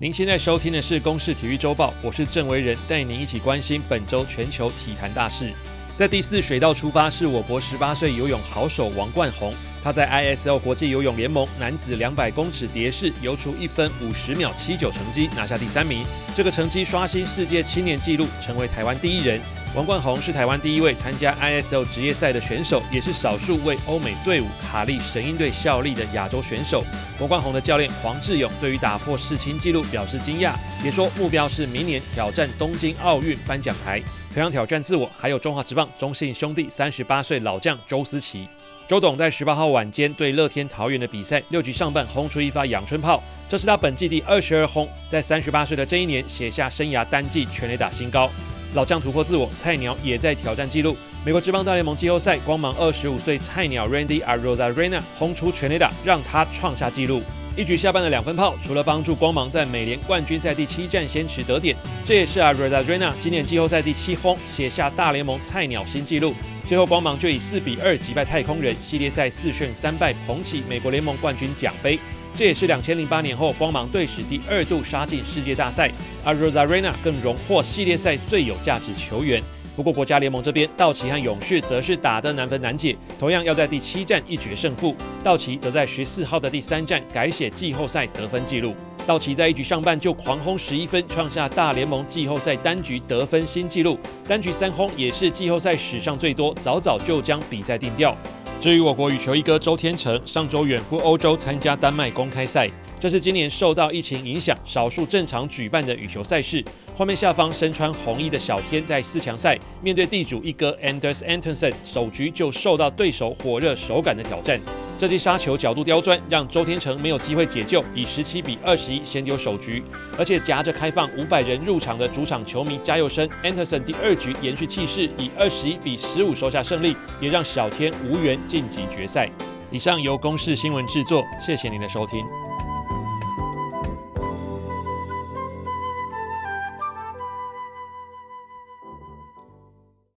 您现在收听的是《公视体育周报》，我是郑维仁，带您一起关心本周全球体坛大事。在第四水道出发是我国十八岁游泳好手王冠宏，他在 ISL 国际游泳联盟男子两百公尺蝶式游出一分五十秒七九成绩，拿下第三名。这个成绩刷新世界青年纪录，成为台湾第一人。王冠宏是台湾第一位参加 ISL 职业赛的选手，也是少数为欧美队伍卡利神鹰队效力的亚洲选手。王冠宏的教练黄志勇对于打破世青纪录表示惊讶，也说目标是明年挑战东京奥运颁奖台。同样挑战自我，还有中华职棒中信兄弟三十八岁老将周思齐。周董在十八号晚间对乐天桃园的比赛，六局上半轰出一发阳春炮，这是他本季第二十二轰，在三十八岁的这一年写下生涯单季全垒打新高。老将突破自我，菜鸟也在挑战纪录。美国职棒大联盟季后赛，光芒二十五岁菜鸟 Randy Arroz Arena 轰出全垒打，让他创下纪录。一局下半的两分炮，除了帮助光芒在美联冠军赛第七战先取得点，这也是 Arroz Arena 今年季后赛第七轰，写下大联盟菜鸟新纪录。最后光芒就以四比二击败太空人，系列赛四胜三败，捧起美国联盟冠军奖杯。这也是两千零八年后光芒队史第二度杀进世界大赛，而 Rosarena 更荣获系列赛最有价值球员。不过国家联盟这边，道奇和勇士则是打得难分难解，同样要在第七战一决胜负。道奇则在十四号的第三战改写季后赛得分纪录，道奇在一局上半就狂轰十一分，创下大联盟季后赛单局得分新纪录，单局三轰也是季后赛史上最多，早早就将比赛定调。至于我国羽球一哥周天成，上周远赴欧洲参加丹麦公开赛，这是今年受到疫情影响少数正常举办的羽球赛事。画面下方身穿红衣的小天在四强赛面对地主一哥 Anders Antonsen，首局就受到对手火热手感的挑战。这记杀球角度刁钻，让周天成没有机会解救，以十七比二十一先丢首局。而且夹着开放五百人入场的主场球迷加油声，Anderson 第二局延续气势，以二十一比十五收下胜利，也让小天无缘晋级决赛。以上由公视新闻制作，谢谢您的收听。